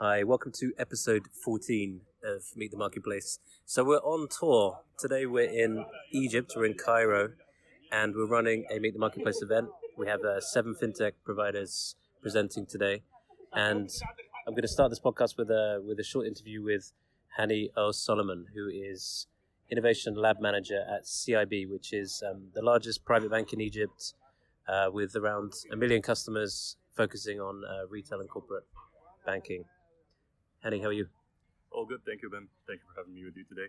Hi, welcome to episode 14 of Meet the Marketplace. So we're on tour. Today we're in Egypt, we're in Cairo, and we're running a Meet the Marketplace event. We have uh, seven fintech providers presenting today. And I'm going to start this podcast with a, with a short interview with Hany O'Soliman, who is Innovation Lab Manager at CIB, which is um, the largest private bank in Egypt uh, with around a million customers focusing on uh, retail and corporate banking. Hany, how are you? All good, thank you, Ben. Thank you for having me with you today.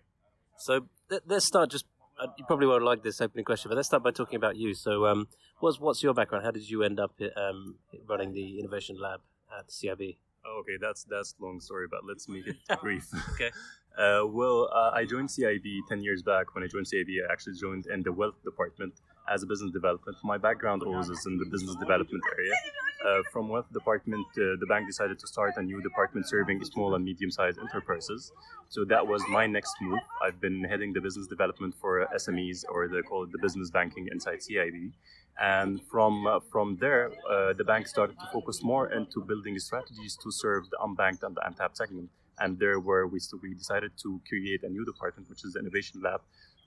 So let, us start. Just uh, you probably won't like this opening question, but let's start by talking about you. So, um, what's what's your background? How did you end up um, running the innovation lab at CIB? Oh, okay, that's that's long story, but let's make it brief. okay. Uh, well, uh, I joined CIB ten years back. When I joined CIB, I actually joined in the wealth department as a business development. My background always is in the business development area. Uh, from wealth department, uh, the bank decided to start a new department serving small and medium-sized enterprises. So that was my next move. I've been heading the business development for SMEs, or they call it the business banking inside CIB. And from uh, from there, uh, the bank started to focus more into building strategies to serve the unbanked and the untapped segment. And there, where we we decided to create a new department, which is the innovation lab,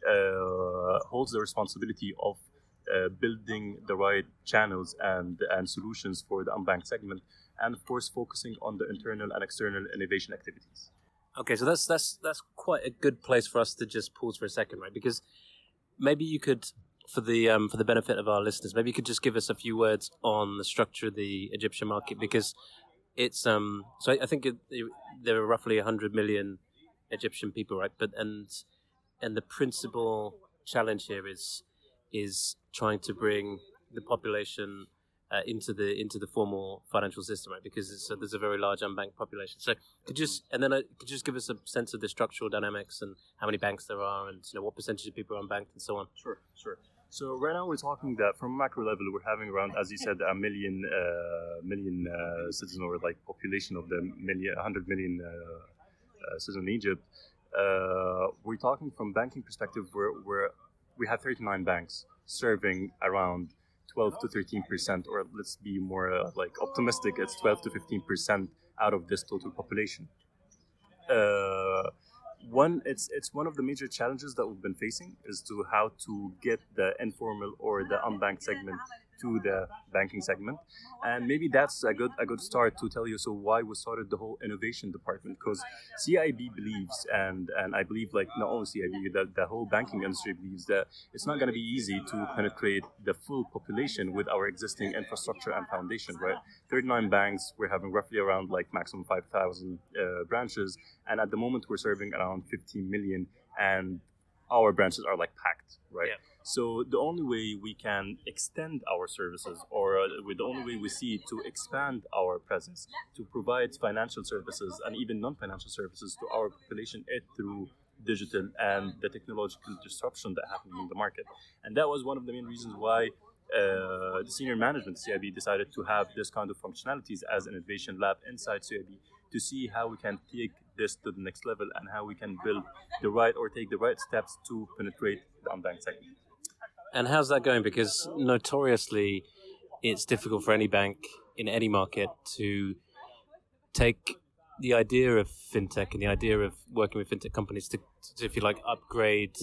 uh, holds the responsibility of uh, building the right channels and and solutions for the unbanked segment, and of course focusing on the internal and external innovation activities. Okay, so that's that's that's quite a good place for us to just pause for a second, right? Because maybe you could, for the um, for the benefit of our listeners, maybe you could just give us a few words on the structure of the Egyptian market because it's um so I, I think it, it, there are roughly 100 million Egyptian people, right? But and and the principal challenge here is is trying to bring the population uh, into the into the formal financial system, right? Because uh, there's a very large unbanked population. So could just and then uh, could just give us a sense of the structural dynamics and how many banks there are, and you know what percentage of people are unbanked, and so on. Sure, sure. So right now we're talking that from a macro level we're having around, as you said, a million uh, million uh, citizens or like population of the million, 100 million uh, citizens in Egypt. we're talking from banking perspective where, where we have 39 banks serving around 12 to 13 percent, or let's be more uh, like optimistic, it's 12 to 15 percent out of this total population. Uh, one, it's it's one of the major challenges that we've been facing is to how to get the informal or the unbanked segment to the banking segment. And maybe that's a good a good start to tell you so why we started the whole innovation department. Because CIB believes and and I believe like not only CIB that the whole banking industry believes that it's not going to be easy to penetrate the full population with our existing infrastructure and foundation right? 39 banks we're having roughly around like maximum 5000 uh, branches and at the moment we're serving around 15 million and our branches are like packed right? Yeah so the only way we can extend our services, or uh, the only way we see to expand our presence, to provide financial services and even non-financial services to our population, is through digital and the technological disruption that happened in the market. And that was one of the main reasons why uh, the senior management CIB decided to have this kind of functionalities as an innovation lab inside CIB to see how we can take this to the next level and how we can build the right or take the right steps to penetrate the unbanked segment. And how's that going? Because notoriously, it's difficult for any bank in any market to take the idea of fintech and the idea of working with fintech companies to, to if you like, upgrade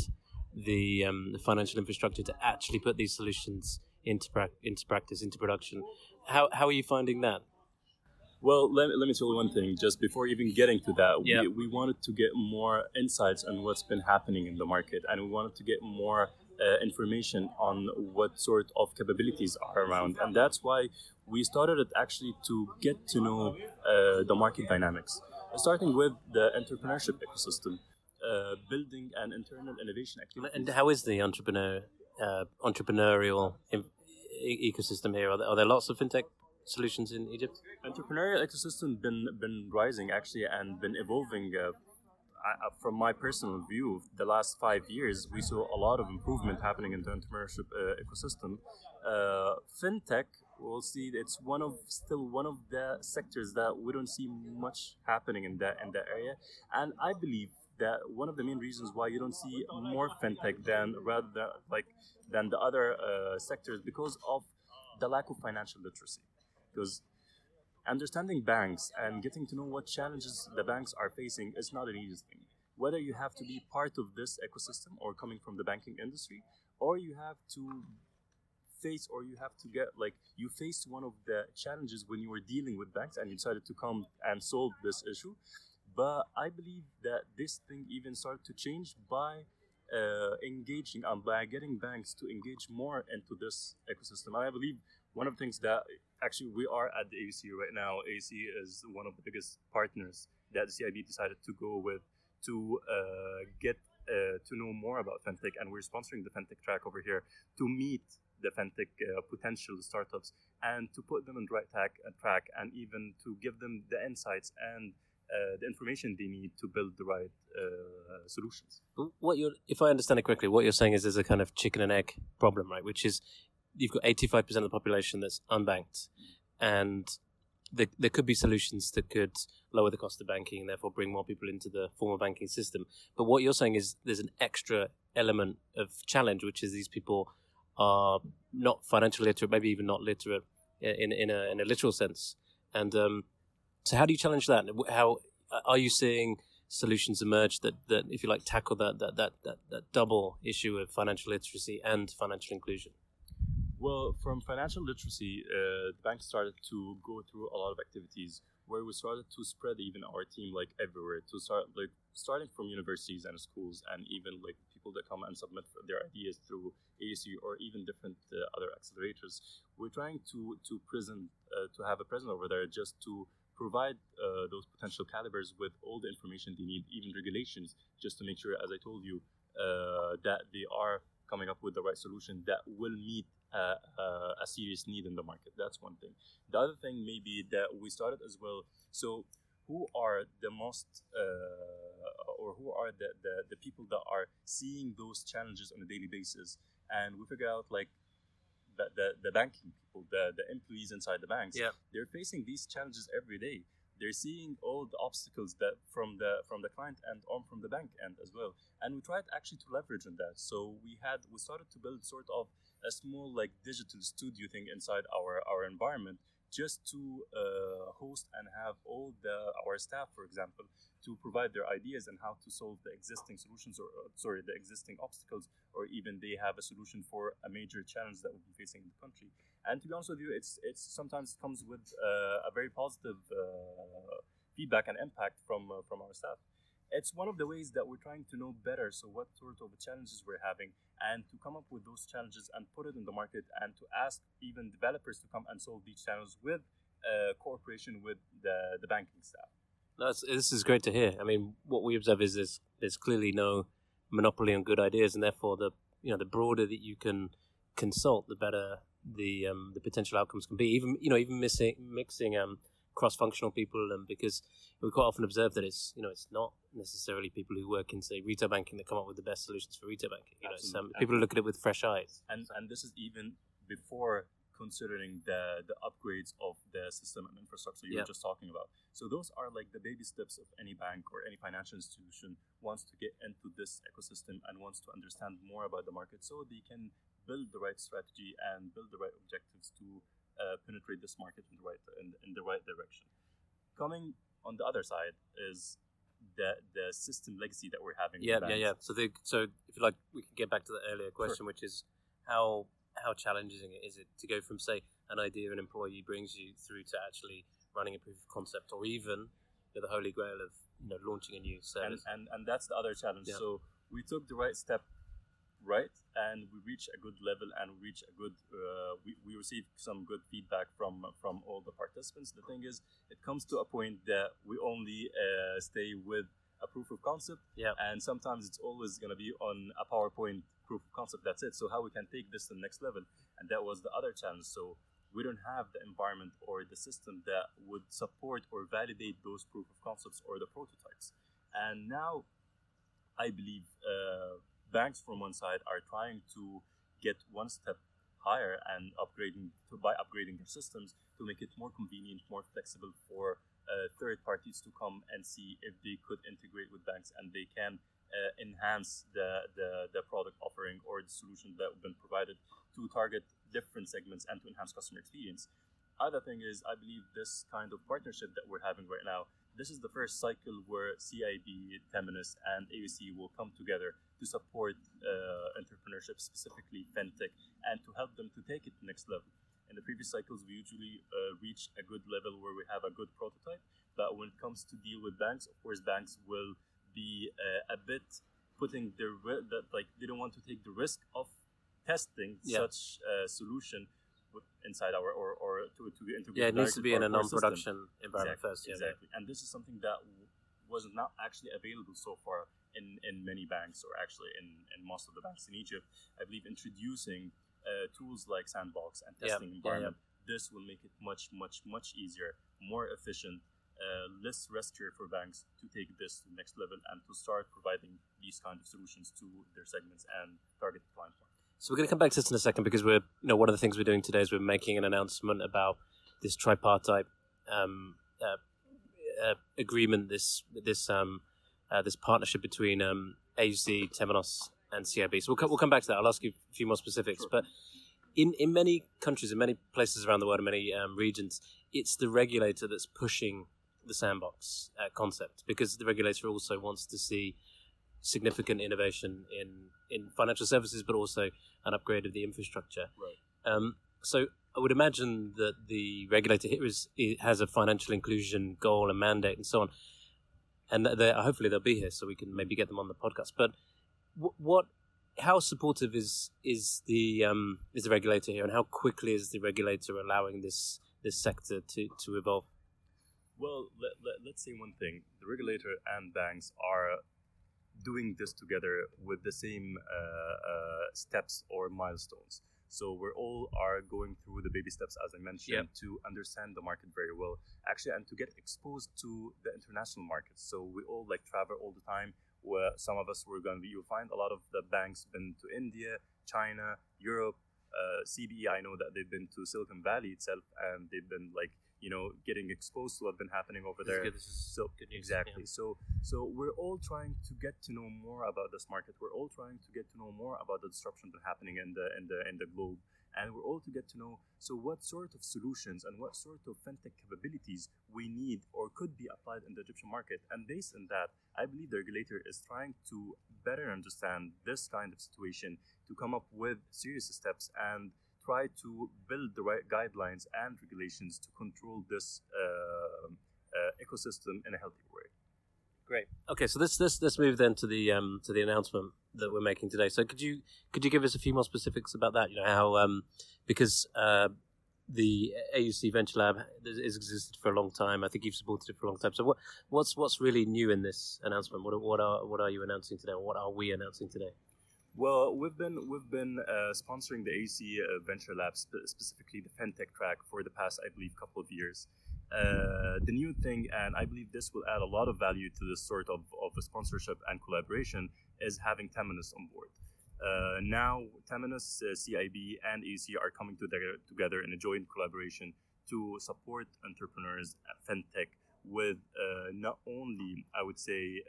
the, um, the financial infrastructure to actually put these solutions into pra- into practice, into production. How how are you finding that? Well, let, let me tell you one thing. Just before even getting to that, we, we wanted to get more insights on what's been happening in the market, and we wanted to get more uh, information on what sort of capabilities are around. And that's why we started it actually to get to know uh, the market dynamics, starting with the entrepreneurship ecosystem. Uh, building an internal innovation activity. And how is the entrepreneur uh, entrepreneurial e- ecosystem here? Are there, are there lots of fintech solutions in Egypt? Entrepreneurial ecosystem been been rising actually and been evolving uh, From my personal view, the last five years, we saw a lot of improvement happening in the entrepreneurship uh, ecosystem. Uh, fintech, we'll see it's one of still one of the sectors that we don't see much happening in that in that area, and I believe that one of the main reasons why you don't see more fintech than rather than, like than the other uh, sectors because of the lack of financial literacy, because understanding banks and getting to know what challenges the banks are facing is not an easy thing. Whether you have to be part of this ecosystem or coming from the banking industry, or you have to face or you have to get like you faced one of the challenges when you were dealing with banks and you decided to come and solve this issue but i believe that this thing even started to change by uh, engaging and by getting banks to engage more into this ecosystem and i believe one of the things that actually we are at the AUC right now. AUC is one of the biggest partners that the CIB decided to go with to uh, get uh, to know more about fintech, and we're sponsoring the fintech track over here to meet the fintech uh, potential startups and to put them on the right track, uh, track and even to give them the insights and uh, the information they need to build the right uh, solutions. What you're, if I understand it correctly, what you're saying is there's a kind of chicken and egg problem, right? Which is you've got 85% of the population that's unbanked, and there, there could be solutions that could lower the cost of banking and therefore bring more people into the formal banking system. But what you're saying is there's an extra element of challenge, which is these people are not financially literate, maybe even not literate in in a, in a literal sense. And um, so, how do you challenge that? How are you seeing solutions emerge that, that if you like, tackle that that, that that that double issue of financial literacy and financial inclusion? Well, from financial literacy, uh, the bank started to go through a lot of activities where we started to spread even our team like everywhere to start like starting from universities and schools and even like people that come and submit their ideas through AUC or even different uh, other accelerators. We're trying to to present uh, to have a presence over there just to provide uh, those potential calibers with all the information they need, even regulations, just to make sure, as I told you, uh, that they are coming up with the right solution that will meet uh, uh, a serious need in the market. That's one thing. The other thing maybe that we started as well. So who are the most uh, or who are the, the, the people that are seeing those challenges on a daily basis and we figure out like the, the, the banking people the, the employees inside the banks yeah. they're facing these challenges every day they're seeing all the obstacles that from the from the client end or from the bank end as well and we tried actually to leverage on that so we had we started to build sort of a small like digital studio thing inside our our environment just to uh, host and have all the our staff for example to provide their ideas and how to solve the existing solutions or uh, sorry the existing obstacles or even they have a solution for a major challenge that we've been facing in the country. And to be honest with you it's it's sometimes comes with uh, a very positive uh, feedback and impact from uh, from our staff it's one of the ways that we're trying to know better so what sort of challenges we're having and to come up with those challenges and put it in the market and to ask even developers to come and solve these challenges with uh, cooperation with the, the banking staff That's, this is great to hear. I mean, what we observe is there's, there's clearly no monopoly on good ideas, and therefore the you know the broader that you can consult, the better the um, the potential outcomes can be. Even you know even missing, mixing um, cross-functional people, and because we quite often observe that it's you know it's not necessarily people who work in say retail banking that come up with the best solutions for retail banking. You know, some people look at it with fresh eyes. And and this is even before considering the the upgrades of the system and infrastructure you Yeah. were just talking about. So those are like the baby steps of any bank or any financial institution wants to get into this ecosystem and wants to understand more about the market so they can build the right strategy and build the right objectives to uh, penetrate this market in the right in, in the right direction. Coming on the other side is the the system legacy that we're having. Yeah, yeah, yeah. So the so if you like, we can get back to the earlier question, which is how how challenging is it to go from say an idea an employee brings you through to actually running a proof of concept, or even the holy grail of you know launching a new and, service. and and that's the other challenge. Yeah. So we took the right step, right, and we reach a good level, and we reached a good. Uh, we we received some good feedback from from all the participants. The thing is, it comes to a point that we only uh, stay with a proof of concept, Yeah. and sometimes it's always going to be on a PowerPoint proof of concept. That's it. So how we can take this to the next level, and that was the other challenge. So we don't have the environment or the system that would support or validate those proof of concepts or the prototypes. And now, I believe uh, banks from one side are trying to get one step higher and upgrading to, by upgrading their systems to make it more convenient, more flexible for uh, third parties to come and see if they could integrate with banks and they can uh, enhance the, the, the product offering or the solution that have been provided to target different segments and to enhance customer experience. other thing is, I believe this kind of partnership that we're having right now, this is the first cycle where CIB, Temenos, and AUC will come together to support uh, entrepreneurship, specifically fintech, and to help them to take it to the next level. In the previous cycles, we usually uh, reach a good level where we have a good prototype. But when it comes to deal with banks, of course, banks will be uh, a bit putting their that like they don't want to take the risk of testing yeah. such a solution inside our or, or to, to integrate. Yeah, it needs to be in a non-production environment exactly, first. Yeah, exactly, and this is something that was not actually available so far in, in many banks or actually in, in most of the banks in Egypt. I believe introducing uh, tools like Sandbox and testing environment, this will make it much, much, much easier, more efficient, uh, less riskier for banks to take this to the next level and to start providing these kind of solutions to their segments and target client market. So we're going to come back to this in a second because we're, you know, one of the things we're doing today is we're making an announcement about this tripartite um, uh, uh, agreement, this this um, uh, this partnership between um, AUC, Temenos, and CIB. So we'll, co- we'll come back to that. I'll ask you a few more specifics, sure. but in in many countries, in many places around the world, in many um, regions, it's the regulator that's pushing the sandbox uh, concept because the regulator also wants to see significant innovation in in financial services, but also an upgrade of the infrastructure. Right. Um, so I would imagine that the regulator here is has a financial inclusion goal and mandate and so on, and they hopefully they'll be here so we can maybe get them on the podcast. But what, how supportive is is the um, is the regulator here, and how quickly is the regulator allowing this this sector to to evolve? Well, let, let, us say one thing: the regulator and banks are doing this together with the same uh, uh, steps or milestones. So we're all are going through the baby steps, as I mentioned, yep. to understand the market very well, actually, and to get exposed to the international markets. So we all like travel all the time. Where some of us were going to be, you'll find a lot of the banks been to India, China, Europe, uh, CBE. I know that they've been to Silicon Valley itself, and they've been like you know getting exposed to what's been happening over this there. Is so exactly. Yeah. So so we're all trying to get to know more about this market. We're all trying to get to know more about the disruption that's happening in the in the in the globe, and we're all to get to know so what sort of solutions and what sort of fintech capabilities we need or could be applied in the Egyptian market. And based on that, I believe the regulator is trying to better understand this kind of situation to come up with serious steps and try to build the right guidelines and regulations to control this uh, uh, ecosystem in a healthy way. Great. Okay, so let's let's let's move then to the um, to the announcement that we're making today. So could you could you give us a few more specifics about that? You know how um, because uh, the AUC Venture Lab has existed for a long time. I think you've supported it for a long time. So what what's what's really new in this announcement? What what are what are you announcing today? Or what are we announcing today? Well, we've been we've been uh, sponsoring the AUC uh, Venture Lab, sp- specifically the FinTech track, for the past, I believe, couple of years. Uh, the new thing, and I believe this will add a lot of value to this sort of, of sponsorship and collaboration, is having Temenos on board. Uh, now, Temenos, uh, CIB, and AUC are coming together, together in a joint collaboration to support entrepreneurs at FinTech with uh, not only, I would say,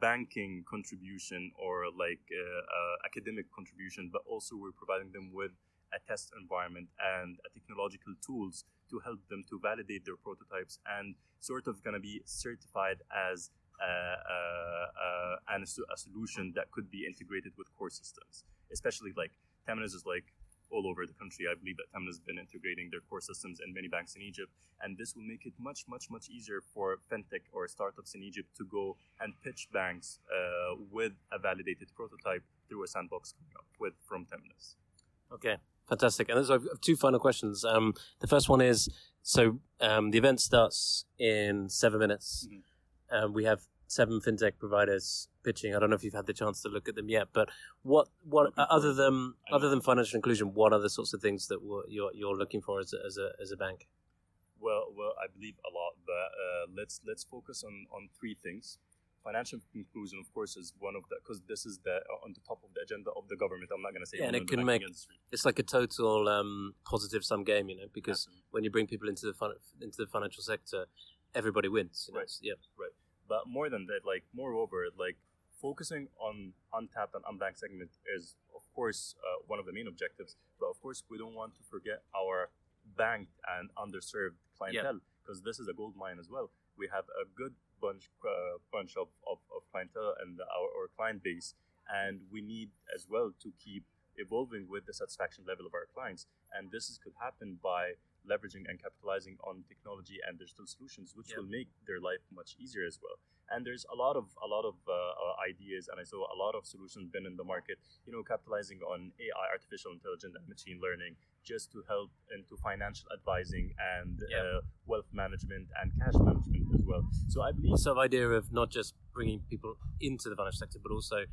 banking contribution or like uh, uh, academic contribution, but also we're providing them with a test environment and technological tools to help them to validate their prototypes and sort of going to be certified as uh, uh, uh, a solution that could be integrated with core systems, especially like Temenos is like all over the country. I believe that Temenos has been integrating their core systems in many banks in Egypt, and this will make it much, much, much easier for fintech or startups in Egypt to go and pitch banks uh, with a validated prototype through a sandbox coming up with from Temenos. Okay, fantastic. And so I have two final questions. Um, the first one is so um, the event starts in seven minutes. Mm-hmm. Um, we have seven fintech providers pitching. I don't know if you've had the chance to look at them yet, but what what other than other than financial inclusion, what are the sorts of things that you're you're looking for as a, as a as a bank? Well, well, I believe a lot, but uh, let's let's focus on on three things. Financial inclusion, of course, is one of the because this is the uh, on the top of the agenda of the government. I'm not going to say yeah, and it can make industry. it's like a total um, positive sum game, you know, because Absolutely. when you bring people into the into the financial sector, everybody wins. You know? Right. Yeah. Right. But more than that, like moreover, like focusing on untapped and unbanked segment is of course uh, one of the main objectives. But of course, we don't want to forget our banked and underserved clientele because this is a gold mine as well. We have a good bunch uh, bunch of, of, of clientele and our, our client base, and we need as well to keep evolving with the satisfaction level of our clients. And this is, could happen by leveraging and capitalizing on technology and digital solutions, which will make their life much easier as well. And there's a lot of a lot of uh, uh, ideas, and I saw a lot of solutions been in the market. You know, capitalizing on AI, artificial intelligence, and machine learning, just to help into financial advising and uh, wealth management and cash management as well. So I believe sort of idea of not just bringing people into the financial sector, but also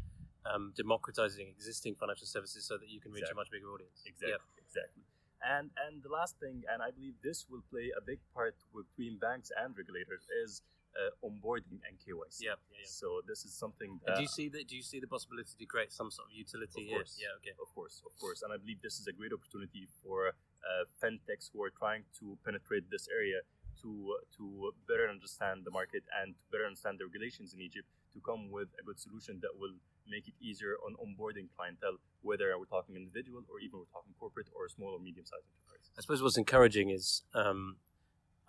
um, democratizing existing financial services so that you can reach Exactly. a much bigger audience. Exactly. Yep. Exactly. And and the last thing, and I believe this will play a big part between banks and regulators, is uh, onboarding and KYC. Yeah, yeah, yeah. So this is something that do you see that? Do you see the possibility to create some sort of utility Of course. here? Yeah. Okay. Of course, of course. And I believe this is a great opportunity for uh, fintechs who are trying to penetrate this area to to better understand the market and to better understand the regulations in Egypt to come with a good solution that will make it easier on onboarding clientele, whether we're talking individual or even we're talking corporate or small or medium sized enterprise. I suppose what's encouraging is, um,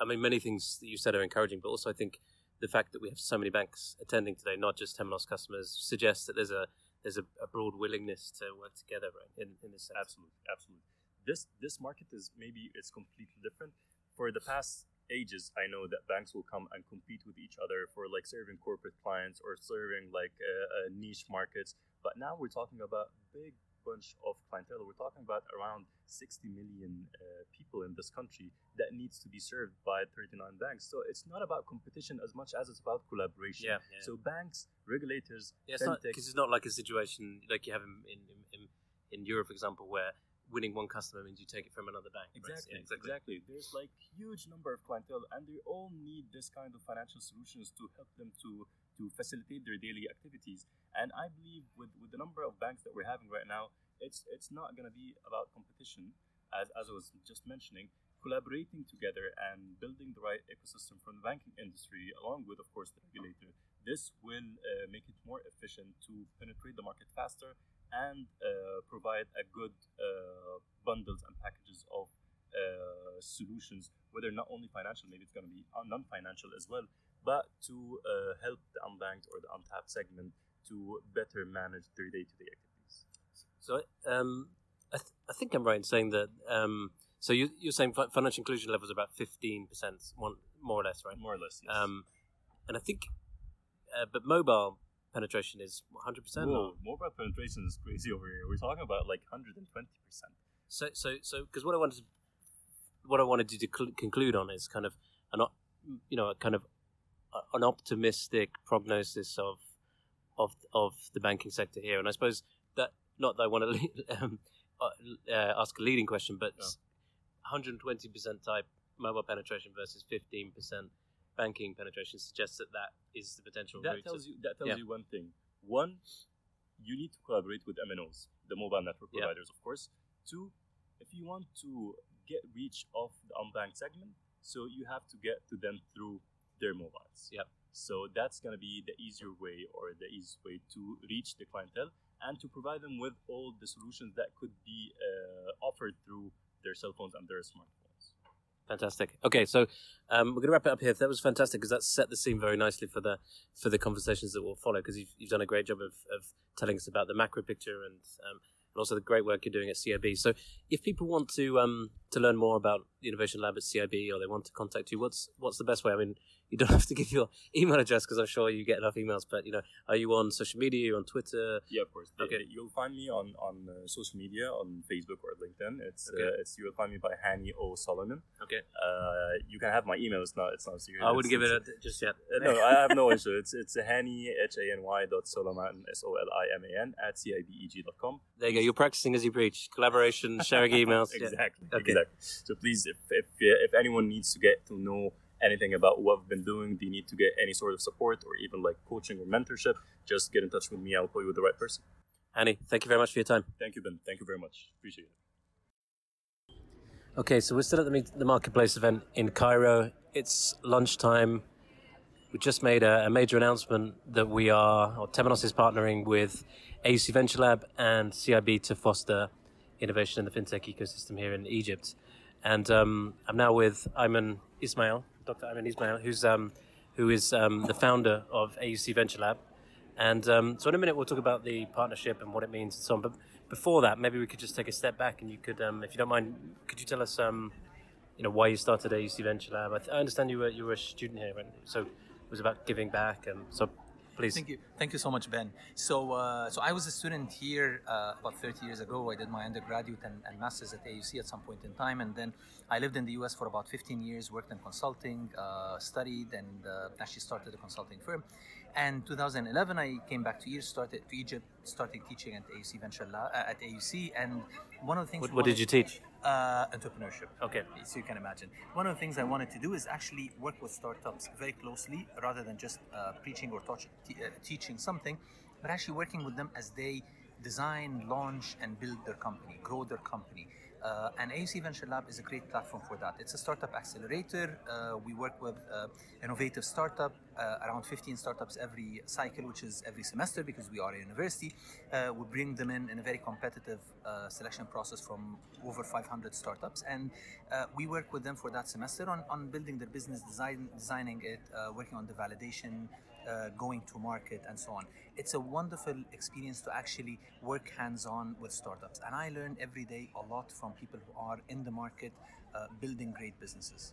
I mean, many things that you said are encouraging, but also I think the fact that we have so many banks attending today, not just Temenos customers, suggests that there's a there's a, a broad willingness to work together right, in, in this sense. Absolutely, absolutely. This this market is maybe it's completely different. For the past ages, I know that banks will come and compete with each other for like serving corporate clients or serving like uh, niche markets. But now we're talking about big bunch of clientele. We're talking about around 60 million uh, people in this country that needs to be served by 39 banks. So it's not about competition as much as it's about collaboration. Yeah, yeah. So banks, regulators, Yeah, it's because it's not like a situation like you have in, in, in in Europe, for example, where winning one customer means you take it from another bank. right? Exactly, exactly. There's like huge number of clientele, and they all need this kind of financial solutions to help them to to facilitate their daily activities. And I believe with with the number of banks that we're having right now, it's it's not going to be about competition, as as I was just mentioning. Collaborating together and building the right ecosystem from the banking industry, along with, of course, the regulator, this will uh, make it more efficient to penetrate the market faster and uh, provide a good uh, bundles and packages of uh, solutions, whether not only financial, maybe it's going to be non-financial as well, but to uh, help the unbanked or the untapped segment to better manage their day-to-day activities. So um, I, th- I think I'm right in saying that. Um, so you, you're saying financial inclusion levels are about 15 percent, one more or less, right? More or less, yes. Um, and I think, uh, but mobile penetration is 100 percent. Whoa, mobile penetration is crazy over here. We're talking about like 120%. So so so because what I wanted to, what I wanted to conclude on is kind of an you know a kind of an optimistic prognosis of of of the banking sector here, and I suppose that not that I want to le- um, uh, uh, ask a leading question, but Yeah. 120 percent type mobile penetration versus 15 percent banking penetration suggests that that is the potential that route. tells you that tells Yeah. you one thing. One, you need to collaborate with MNOs, the mobile network Yeah. providers, of course. Two, if you want to get reach of the unbanked segment, so you have to get to them through their mobiles. Yeah. So that's going to be the easier way or the easiest way to reach the clientele and to provide them with all the solutions that could be uh, offered through their cell phones and their smartphones. Fantastic. Okay, so um, we're going to wrap it up here. That was fantastic because that set the scene very nicely for the for the conversations that will follow. Because you've, you've done a great job of, of telling us about the macro picture and um, and also the great work you're doing at CIB. So, if people want to um, to learn more about the Innovation Lab at CIB or they want to contact you, what's what's the best way? I mean, you don't have to give your email address because I'm sure you get enough emails. But you know, are you on social media? Are you on Twitter? Yeah, of course. Okay. You'll find me on on uh, social media on Facebook or LinkedIn. It's Okay. uh, it's you'll find me by Hany O Soliman. Okay, Uh, you can have my email. It's not it's not a secret. I wouldn't give it a, just yet. uh, no, I have no issue. It's it's Hany H A N Y dot Soliman S O L I M A N at cibeg dot com. There you go. You're practicing as you preach. Collaboration, sharing emails. Yeah. exactly. Okay. Exactly. So please, if if if anyone needs to get to know anything about what I've been doing, do you need to get any sort of support or even like coaching or mentorship, just get in touch with me. I'll put you with the right person. Annie, thank you very much for your time. Thank you, Ben. Thank you very much. Appreciate it. Okay, so we're still at the, the marketplace event in Cairo. It's lunchtime. We just made a, a major announcement that we are, or Temenos is partnering with AUC Venture Lab and CIB to foster innovation in the fintech ecosystem here in Egypt. and um, I'm now with Ayman Ismail, Dr. Ayman Ismail, who's um, who is um, the founder of AUC Venture Lab. And um, so in a minute we'll talk about the partnership and what it means and so on. But before that, maybe we could just take a step back and you could, um, if you don't mind, could you tell us, um, you know, why you started AUC Venture Lab? I, th- I understand you were you were a student here, and so it was about giving back. And so Please. Thank you. Thank you so much, Ben. So, uh, so I was a student here uh, about 30 years ago. I did my undergraduate and, and, master's at AUC at some point in time, and then I lived in the US for about 15 years, worked in consulting, uh, studied, and uh, actually started a consulting firm. And 2011, I came back to, started to Egypt, started teaching at AUC Venture Lab, uh, at AUC, and one of the things. What, what did you teach? Uh, entrepreneurship. Okay. So you can imagine. One of the things I wanted to do is actually work with startups very closely, rather than just uh, preaching or touch, t- uh, teaching something, but actually working with them as they design, launch, and build their company, grow their company. Uh, and AUC Venture Lab is a great platform for that. It's a startup accelerator. Uh, we work with uh, innovative startup, uh, around 15 startups every cycle, which is every semester because we are a university. Uh, we bring them in in a very competitive uh, selection process from over 500 startups, and we work with them for that semester on, on building their business, design, designing it, working on the validation, uh, going to market and so on. It's a wonderful experience to actually work hands on with startups. And I learn every day a lot from people who are in the market uh, building great businesses.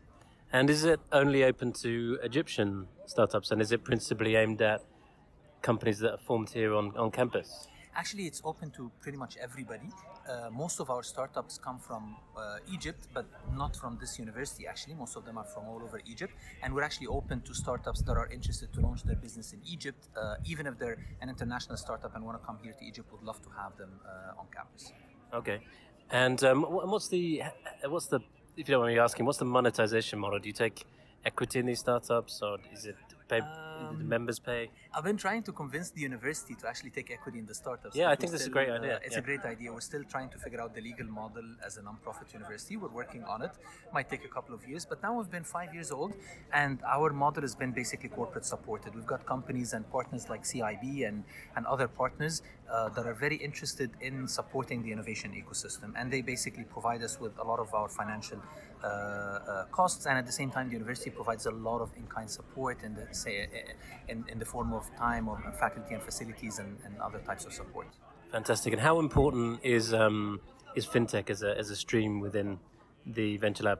And is it only open to Egyptian startups and is it principally aimed at companies that are formed here on, on campus? Actually, it's open to pretty much everybody. Uh, most of our startups come from uh, Egypt, but not from this university. Actually, most of them are from all over Egypt, and we're actually open to startups that are interested to launch their business in Egypt. Uh, even if they're an international startup and want to come here to Egypt, would love to have them uh, on campus. Okay, and um, what's the what's the if you don't mind me asking, what's the monetization model? Do you take equity in these startups, or is it pay, um, the members pay? I've been trying to convince the university to actually take equity in the startups. Yeah, I think that's a great idea. Uh, it's yeah. a great idea. We're still trying to figure out the legal model as a non-profit university. We're working on it. Might take a couple of years, but now we've been five years old, and our model has been basically corporate supported. We've got companies and partners like CIB and and other partners uh, that are very interested in supporting the innovation ecosystem, and they basically provide us with a lot of our financial costs, and at the same time, the university provides a lot of in-kind support in the say in, in the form of time or faculty and facilities and, and other types of support. Fantastic. And how important is um, is fintech as a as a stream within the venture lab?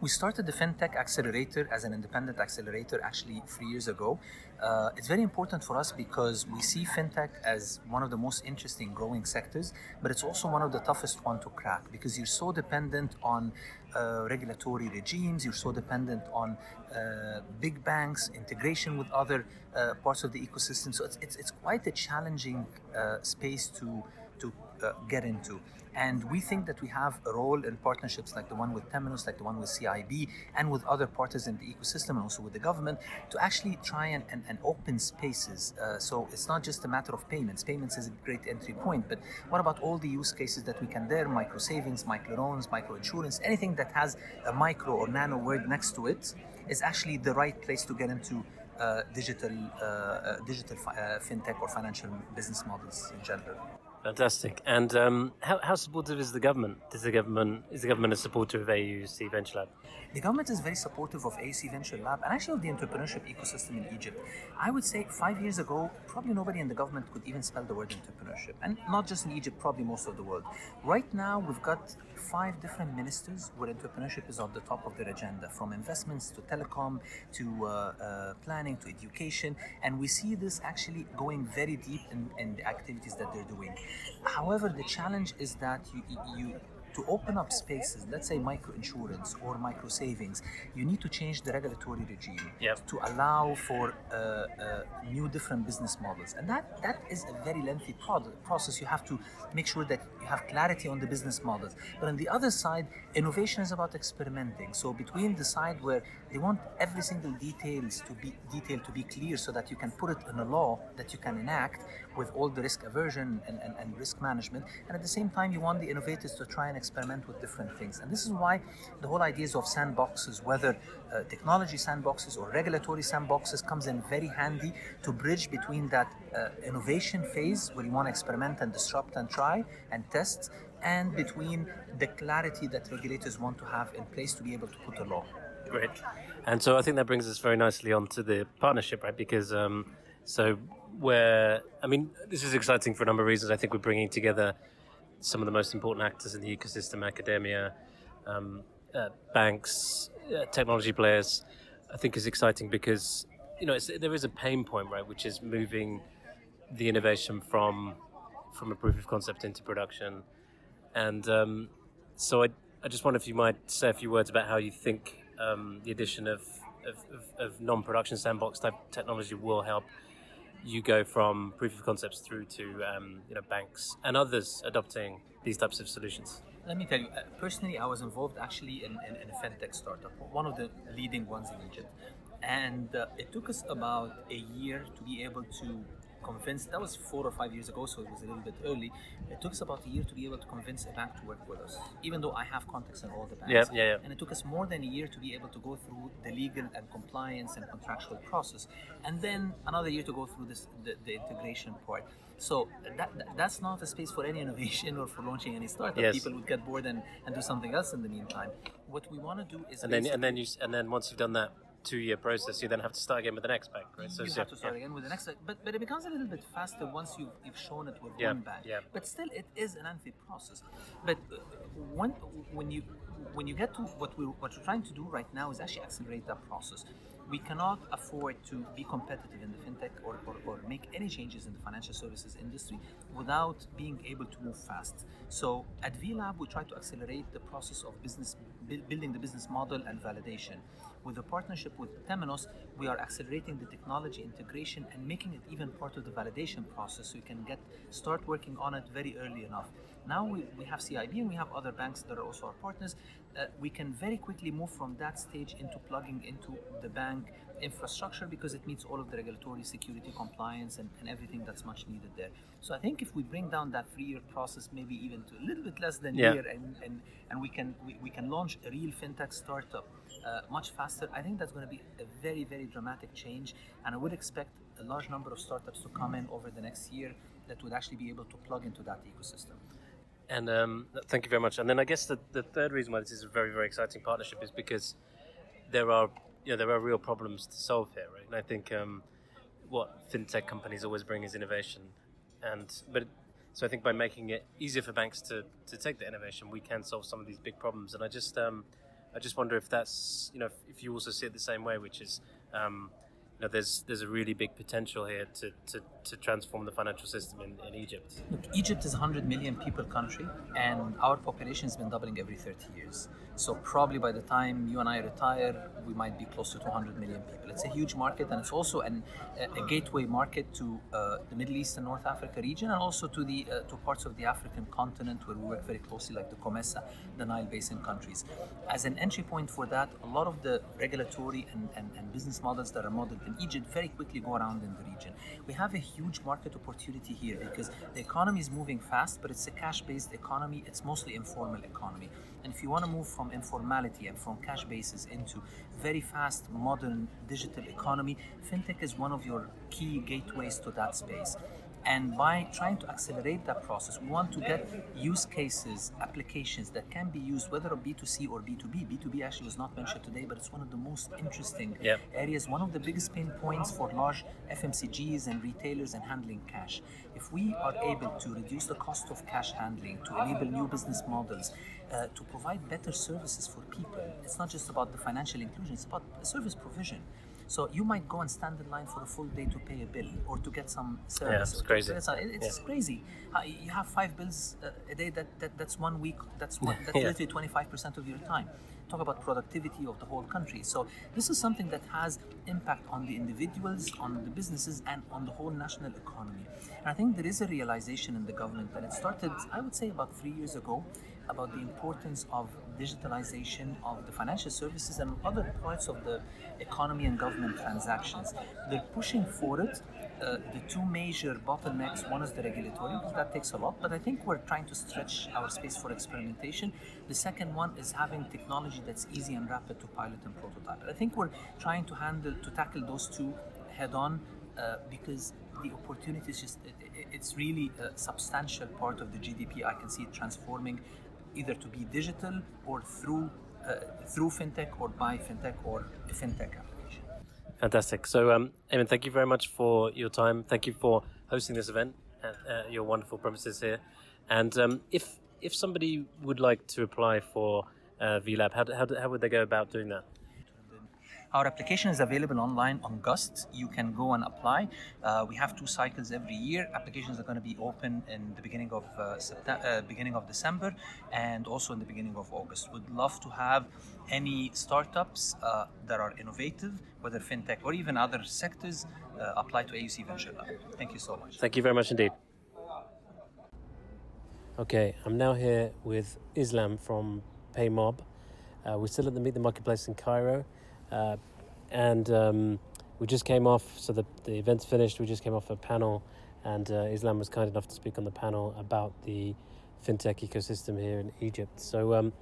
We started the FinTech Accelerator as an independent accelerator actually three years ago. Uh, it's very important for us because we see FinTech as one of the most interesting growing sectors, but it's also one of the toughest one to crack because you're so dependent on uh, regulatory regimes, you're so dependent on uh, big banks, integration with other uh, parts of the ecosystem. So it's, it's, it's quite a challenging uh, space to, to uh, get into. And we think that we have a role in partnerships like the one with Temenos, like the one with CIB, and with other partners in the ecosystem and also with the government to actually try and, and, and open spaces. Uh, so it's not just a matter of payments. Payments is a great entry point, but what about all the use cases that we can there? Micro savings, micro loans, micro insurance, anything that has a micro or nano word next to it is actually the right place to get into uh, digital, uh, uh digital uh, fintech or financial business models in general. Fantastic. And um, how, how supportive is the government? Does the government is the government a supporter of AUC Venture Lab? The government is very supportive of AUC Venture Lab and actually of the entrepreneurship ecosystem in Egypt. I would say five years ago, probably nobody in the government could even spell the word entrepreneurship, and not just in Egypt, probably most of the world. Right now, we've got five different ministers where entrepreneurship is on the top of their agenda, from investments to telecom to uh, uh, planning to education, and we see this actually going very deep in, in the activities that they're doing. However, the challenge is that you, you to open up spaces, let's say micro insurance or micro savings, you need to change the regulatory regime yep. to allow for uh, uh, new different business models. And that, that is a very lengthy process. You have to make sure that you have clarity on the business models. But on the other side, innovation is about experimenting. So between the side where they want every single details to be detail to be clear so that you can put it in a law that you can enact with all the risk aversion and, and, and risk management. And at the same time, you want the innovators to try and experiment with different things. And this is why the whole ideas of sandboxes, whether uh, technology sandboxes or regulatory sandboxes, comes in very handy to bridge between that uh, innovation phase where you want to experiment and disrupt and try and test, and between the clarity that regulators want to have in place to be able to put a law. Great. And so I think that brings us very nicely onto the partnership, right? Because um, so where I mean, this is exciting for a number of reasons. I think we're bringing together some of the most important actors in the ecosystem: academia, um, uh, banks, uh, technology players. I think is exciting because you know there is a pain point, right, which is moving the innovation from from a proof of concept into production, and um, so I I just wonder if you might say a few words about how you think um, the addition of, of, of, of non-production sandbox type technology will help you go from proof of concepts through to um, you know banks and others adopting these types of solutions? Let me tell you, uh, personally, I was involved actually in, in, in, a fintech startup, one of the leading ones in Egypt. And uh, it took us about a year to be able to convinced that was four or five years ago, so it was a little bit early. It took us about a year to be able to convince a bank to work with us, even though I have contacts in all the banks. Yeah, yeah, yeah. And it took us more than a year to be able to go through the legal and compliance and contractual process, and then another year to go through this the, the integration part. So that, that's not a space for any innovation or for launching any startup. Yes. People would get bored and, and do something else in the meantime. What we want to do is and then and then you and then once you've done that two-year process, you then have to start again with the next bank, right? So you have to start yeah. again with the next, but but it becomes a little bit faster once you've, you've shown it with yeah. one bank. Yeah. But still, it is an lengthy process. But uh, when when you when you get to what we what we're trying to do right now is actually accelerate that process. We cannot afford to be competitive in the fintech or, or, or make any changes in the financial services industry without being able to move fast. So at VLab, we try to accelerate the process of business building the business model and validation. With the partnership with Temenos, we are accelerating the technology integration and making it even part of the validation process so you can get start working on it very early enough. Now we, we have CIB and we have other banks that are also our partners. Uh, we can very quickly move from that stage into plugging into the bank infrastructure because it meets all of the regulatory security compliance and, and everything that's much needed there. So I think if we bring down that three-year process, maybe even to a little bit less than yeah. a year, and, and, and we can we, we can launch a real fintech startup uh, much faster. I think that's going to be a very, very dramatic change, and I would expect a large number of startups to come in over the next year that would actually be able to plug into that ecosystem. And um, thank you very much. And then I guess the, the third reason why this is a very, very exciting partnership is because there are you know, there are real problems to solve here, right? And I think um, what fintech companies always bring is innovation, and but so I think by making it easier for banks to, to take the innovation, we can solve some of these big problems. And I just um, I just wonder if that's you know if you also see it the same way, which is um, you know there's there's a really big potential here to, to, to transform the financial system in, in Egypt. Look, Egypt is a 100 million people country, and our population has been doubling every 30 years. So probably by the time you and I retire, we might be close to 200 million people. It's a huge market, and it's also an, a, a gateway market to uh, the Middle East and North Africa region, and also to the uh, to parts of the African continent where we work very closely, like the COMESA, the Nile Basin countries. As an entry point for that, a lot of the regulatory and, and, and business models that are modeled Egypt very quickly go around in the region. We have a huge market opportunity here because the economy is moving fast, but it's a cash-based economy. It's mostly informal economy. And if you want to move from informality and from cash basis into very fast, modern digital economy, fintech is one of your key gateways to that space. And by trying to accelerate that process, we want to get use cases, applications that can be used whether B2C or B2B. B2B actually was not mentioned today, but it's one of the most interesting yep. areas, one of the biggest pain points for large FMCGs and retailers and handling cash. If we are able to reduce the cost of cash handling, to enable new business models, uh, to provide better services for people, it's not just about the financial inclusion, it's about service provision. So you might go and stand in line for a full day to pay a bill or to get some service. Yeah, it's crazy. It's, it's yeah. crazy. You have five bills a day. That, that that's one week. That's one, that's yeah. literally twenty five percent of your time. Talk about productivity of the whole country. So this is something that has impact on the individuals, on the businesses, and on the whole national economy. And I think there is a realization in the government, that it started, I would say, about three years ago about the importance of digitalization of the financial services and other parts of the economy and government transactions. They're pushing for it. Uh, the two major bottlenecks one is the regulatory because that takes a lot but i think we're trying to stretch our space for experimentation the second one is having technology that's easy and rapid to pilot and prototype i think we're trying to handle to tackle those two head on uh, because the opportunity is just it, it, it's really a substantial part of the gdp i can see it transforming either to be digital or through uh, through fintech or by fintech or fintech application. Fantastic. So, um, Ayman, thank you very much for your time. Thank you for hosting this event at uh, your wonderful premises here. And um, if if somebody would like to apply for uh, VLab, how, how, how would they go about doing that? Our application is available online on Gust. You can go and apply. Uh, we have two cycles every year. Applications are going to be open in the beginning of uh, uh, beginning of December, and also in the beginning of August. Would love to have any startups uh, that are innovative, whether fintech or even other sectors, uh, apply to AUC Venture Lab. Thank you so much. Thank you very much indeed. Okay, I'm now here with Islam from PayMob. Uh, we're still at the Meet the Marketplace in Cairo. Uh, and um, we just came off, so the, the event's finished. We just came off a panel, and uh, Islam was kind enough to speak on the panel about the fintech ecosystem here in Egypt. So um,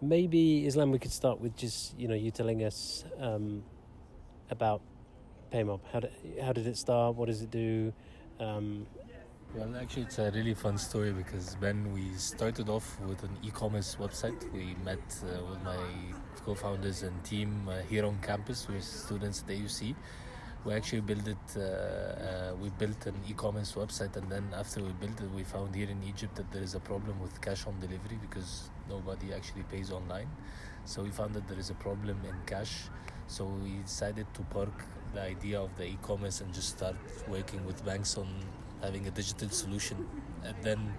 maybe Islam, we could start with just you know you telling us um, about PayMob. How did how did it start? What does it do? Well, actually, it's a really fun story because when we started off with an e-commerce website, we met uh, with my co-founders and team uh, here on campus. We're students at AUC. We actually built it. Uh, uh, we built an e-commerce website, and then after we built it, we found here in Egypt that there is a problem with cash on delivery because nobody actually pays online. So we found that there is a problem in cash. So we decided to park the idea of the e-commerce and just start working with banks on having a digital solution. And then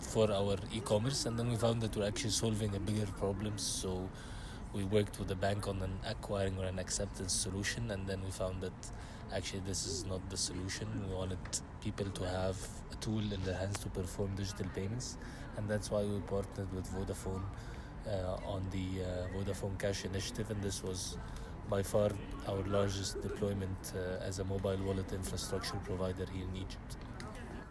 for our e-commerce and then we found that we're actually solving a bigger problem. So we worked with the bank on an acquiring or an acceptance solution and then we found that actually this is not the solution. We wanted people to have a tool in their hands to perform digital payments and that's why we partnered with vodafone uh, on the uh, vodafone cash initiative. And this was by far our largest deployment uh, as a mobile wallet infrastructure provider here in Egypt.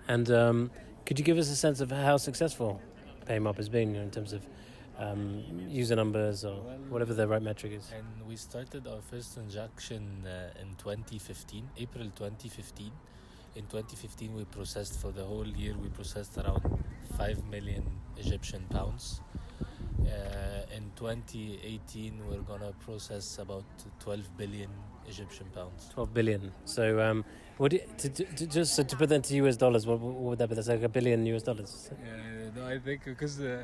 And um, could you give us a sense of how successful PayMob has been in terms of um, user numbers or whatever the right metric is? And we started our first transaction uh, in 2015, April 2015. In 2015, we processed for the whole year, we processed around 5 million Egyptian pounds. Uh, in 2018, we're gonna process about 12 billion Egyptian pounds. 12 billion. So, um, would it, to, to, just so to put that into US dollars, what, what, would that be? That's like a billion US dollars. Yeah, no, I think because uh,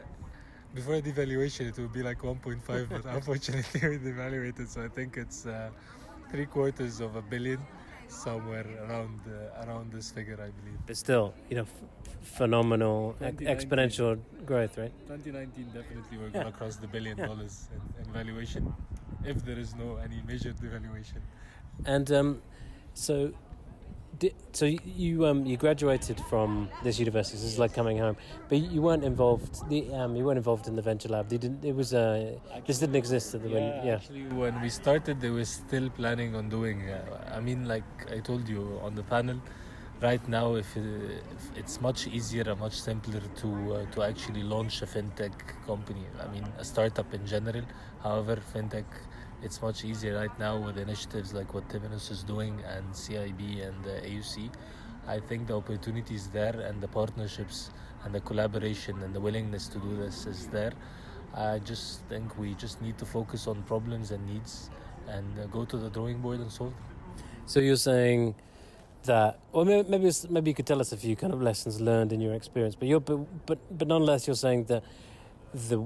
before devaluation it would be like 1.5, but unfortunately we devaluated, so I think it's uh, three quarters of a billion somewhere around uh, around this figure, I believe. But still, you know, f- phenomenal exponential growth, right? 2019 definitely we're gonna cross the billion yeah. dollars in, in, valuation, if there is no any major devaluation. And um, so. so you um, you graduated from this university. This is like coming home, but you weren't involved. The, um, you weren't involved in the venture lab. They didn't. It was uh, actually, this didn't exist at the yeah, when, yeah. Actually, when we started, they were still planning on doing. Uh, I mean, like I told you on the panel, right now if, if it's much easier and much simpler to uh, to actually launch a fintech company i mean a startup in general however fintech it's much easier right now with initiatives like what Temenos is doing and CIB and AUC I think the opportunity is there and the partnerships and the collaboration and the willingness to do this is there I just think we just need to focus on problems and needs and uh, go to the drawing board and solve them so you're saying that, or maybe maybe, maybe you could tell us a few kind of lessons learned in your experience. But you're but but, but nonetheless, you're saying that the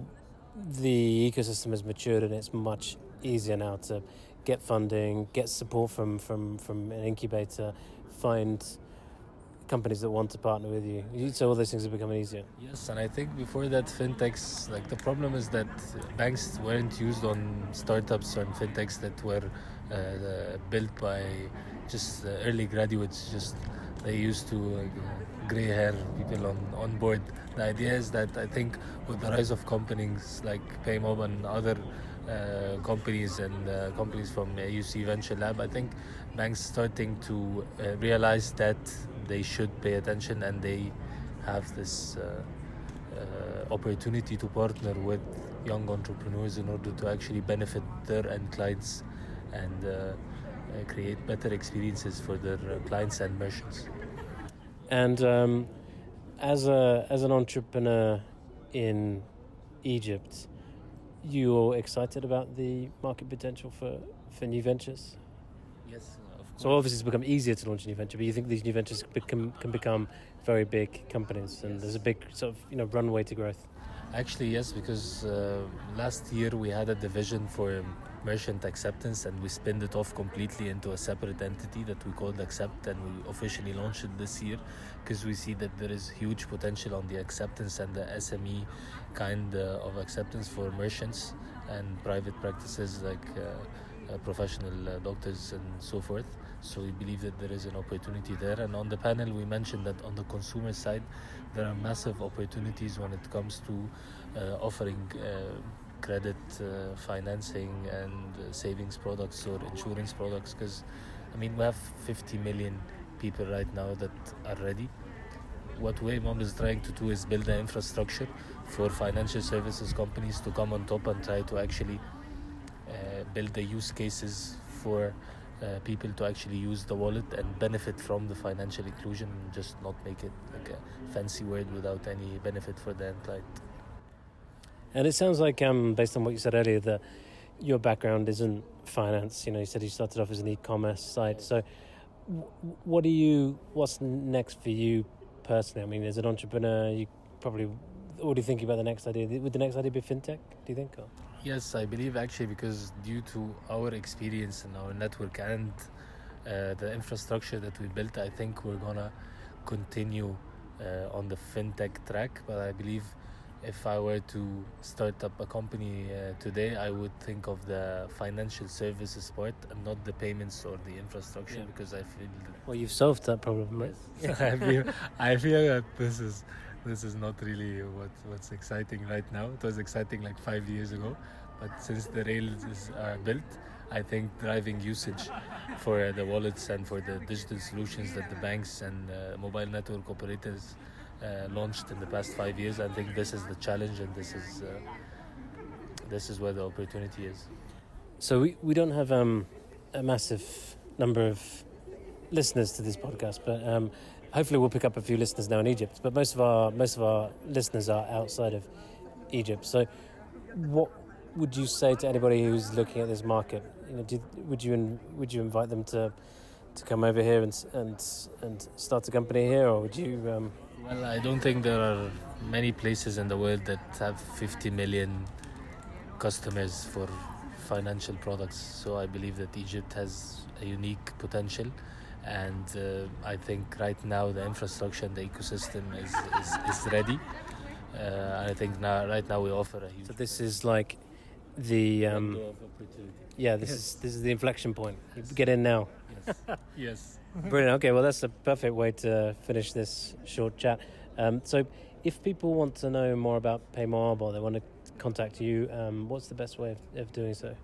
the ecosystem has matured and it's much easier now to get funding, get support from from from an incubator, find companies that want to partner with you. So all those things are becoming easier. Yes, and I think before that, fintechs like the problem is that banks weren't used on startups and fintechs that were uh, built by just early graduates. Just they used to uh, gray hair people on, on board. The idea is that I think with the rise of companies like PayMob and other companies and uh, companies from UC Venture Lab, I think banks starting to uh, realize that they should pay attention and they have this uh, uh, opportunity to partner with young entrepreneurs in order to actually benefit their end clients and uh, create better experiences for their clients and merchants. And um, as a as an entrepreneur in Egypt, you're excited about the market potential for, for new ventures? Yes, of course. So obviously it's become easier to launch a new venture, but you think these new ventures become, can become very big companies and yes. there's a big sort of you know runway to growth? Actually, yes, because uh, last year we had a division for merchant acceptance and we spinned it off completely into a separate entity that we called Accept and we officially launched it this year because we see that there is huge potential on the acceptance and the SME kind uh, of acceptance for merchants and private practices like uh, uh, professional doctors and so forth. So we believe that there is an opportunity there. And on the panel, we mentioned that on the consumer side, there are massive opportunities when it comes to offering credit uh, financing and uh, savings products or insurance products because I mean we have 50 million people right now that are ready. What PayMob is trying to do is build an infrastructure for financial services companies to come on top and try to actually uh, build the use cases for uh, people to actually use the wallet and benefit from the financial inclusion and just not make it like a fancy word without any benefit for the end client. And it sounds like, um, based on what you said earlier, that your background isn't finance. You know, you said you started off as an e-commerce site. So, what do you? What's next for you personally? I mean, as an entrepreneur, you probably already thinking about the next idea. Would the next idea be fintech? Do you think? Or? Yes, I believe actually because due to our experience and our network and uh, the infrastructure that we built, I think we're gonna continue uh, on the fintech track. But I believe if I were to start up a company uh, today, I would think of the financial services part and not the payments or the infrastructure yeah. because I feel well, you've solved that problem, right? Yes. I feel I feel that this is this is not really what what's exciting right now. It was exciting like five years ago, but since the rails are built, I think driving usage for the wallets and for the digital solutions that the banks and uh, mobile network operators uh, launched in the past five years. I think this is the challenge, and this is uh, this is where the opportunity is. So we we don't have um, a massive number of listeners to this podcast, but um, hopefully we'll pick up a few listeners now in Egypt. But most of our most of our listeners are outside of Egypt. So what would you say to anybody who's looking at this market? You know, did, would you would you invite them to to come over here and and and start a company here, or would you? Um, well, I don't think there are many places in the world that have 50 million customers for financial products. So I believe that Egypt has a unique potential. And uh, I think right now the infrastructure and the ecosystem is, is, is ready. Uh, I think now, right now we offer a huge. So this is like the um, yeah. This yes. is this is the inflection point. Yes. Get in now. Yes. yes. Brilliant. Okay, well, that's a perfect way to finish this short chat. Um, so, if people want to know more about PayMob or they want to contact you, um, what's the best way of, of, doing so?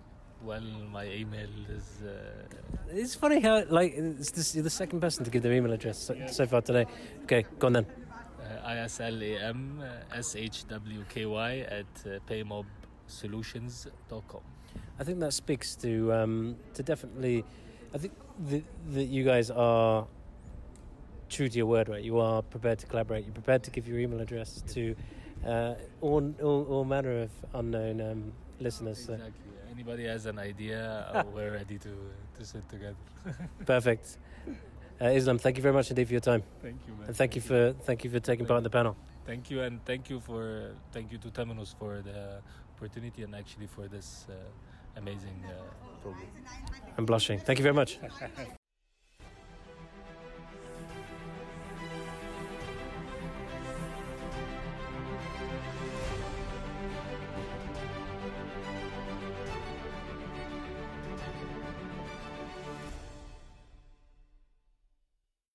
Well, my email is. Uh... It's funny how, like, it's this, you're the second person to give their email address so, yeah. so far today. Okay, go on then. Uh, ISLAM SHWKY at uh, paymobsolutions.com. I think that speaks to um, to definitely. I think that, that you guys are true to your word, right? You are prepared to collaborate. You're prepared to give your email address to uh, all, all, all, manner of unknown um, listeners. Exactly. So. Anybody has an idea, we're ready to, to sit together. Perfect. Uh, Islam, thank you very much indeed for your time. Thank you, man. And thank, thank you for thank you for taking thank part in the panel. Thank you, and thank you for thank you to Temenos for the opportunity and actually for this uh, amazing uh, program. I'm blushing. Thank you very much.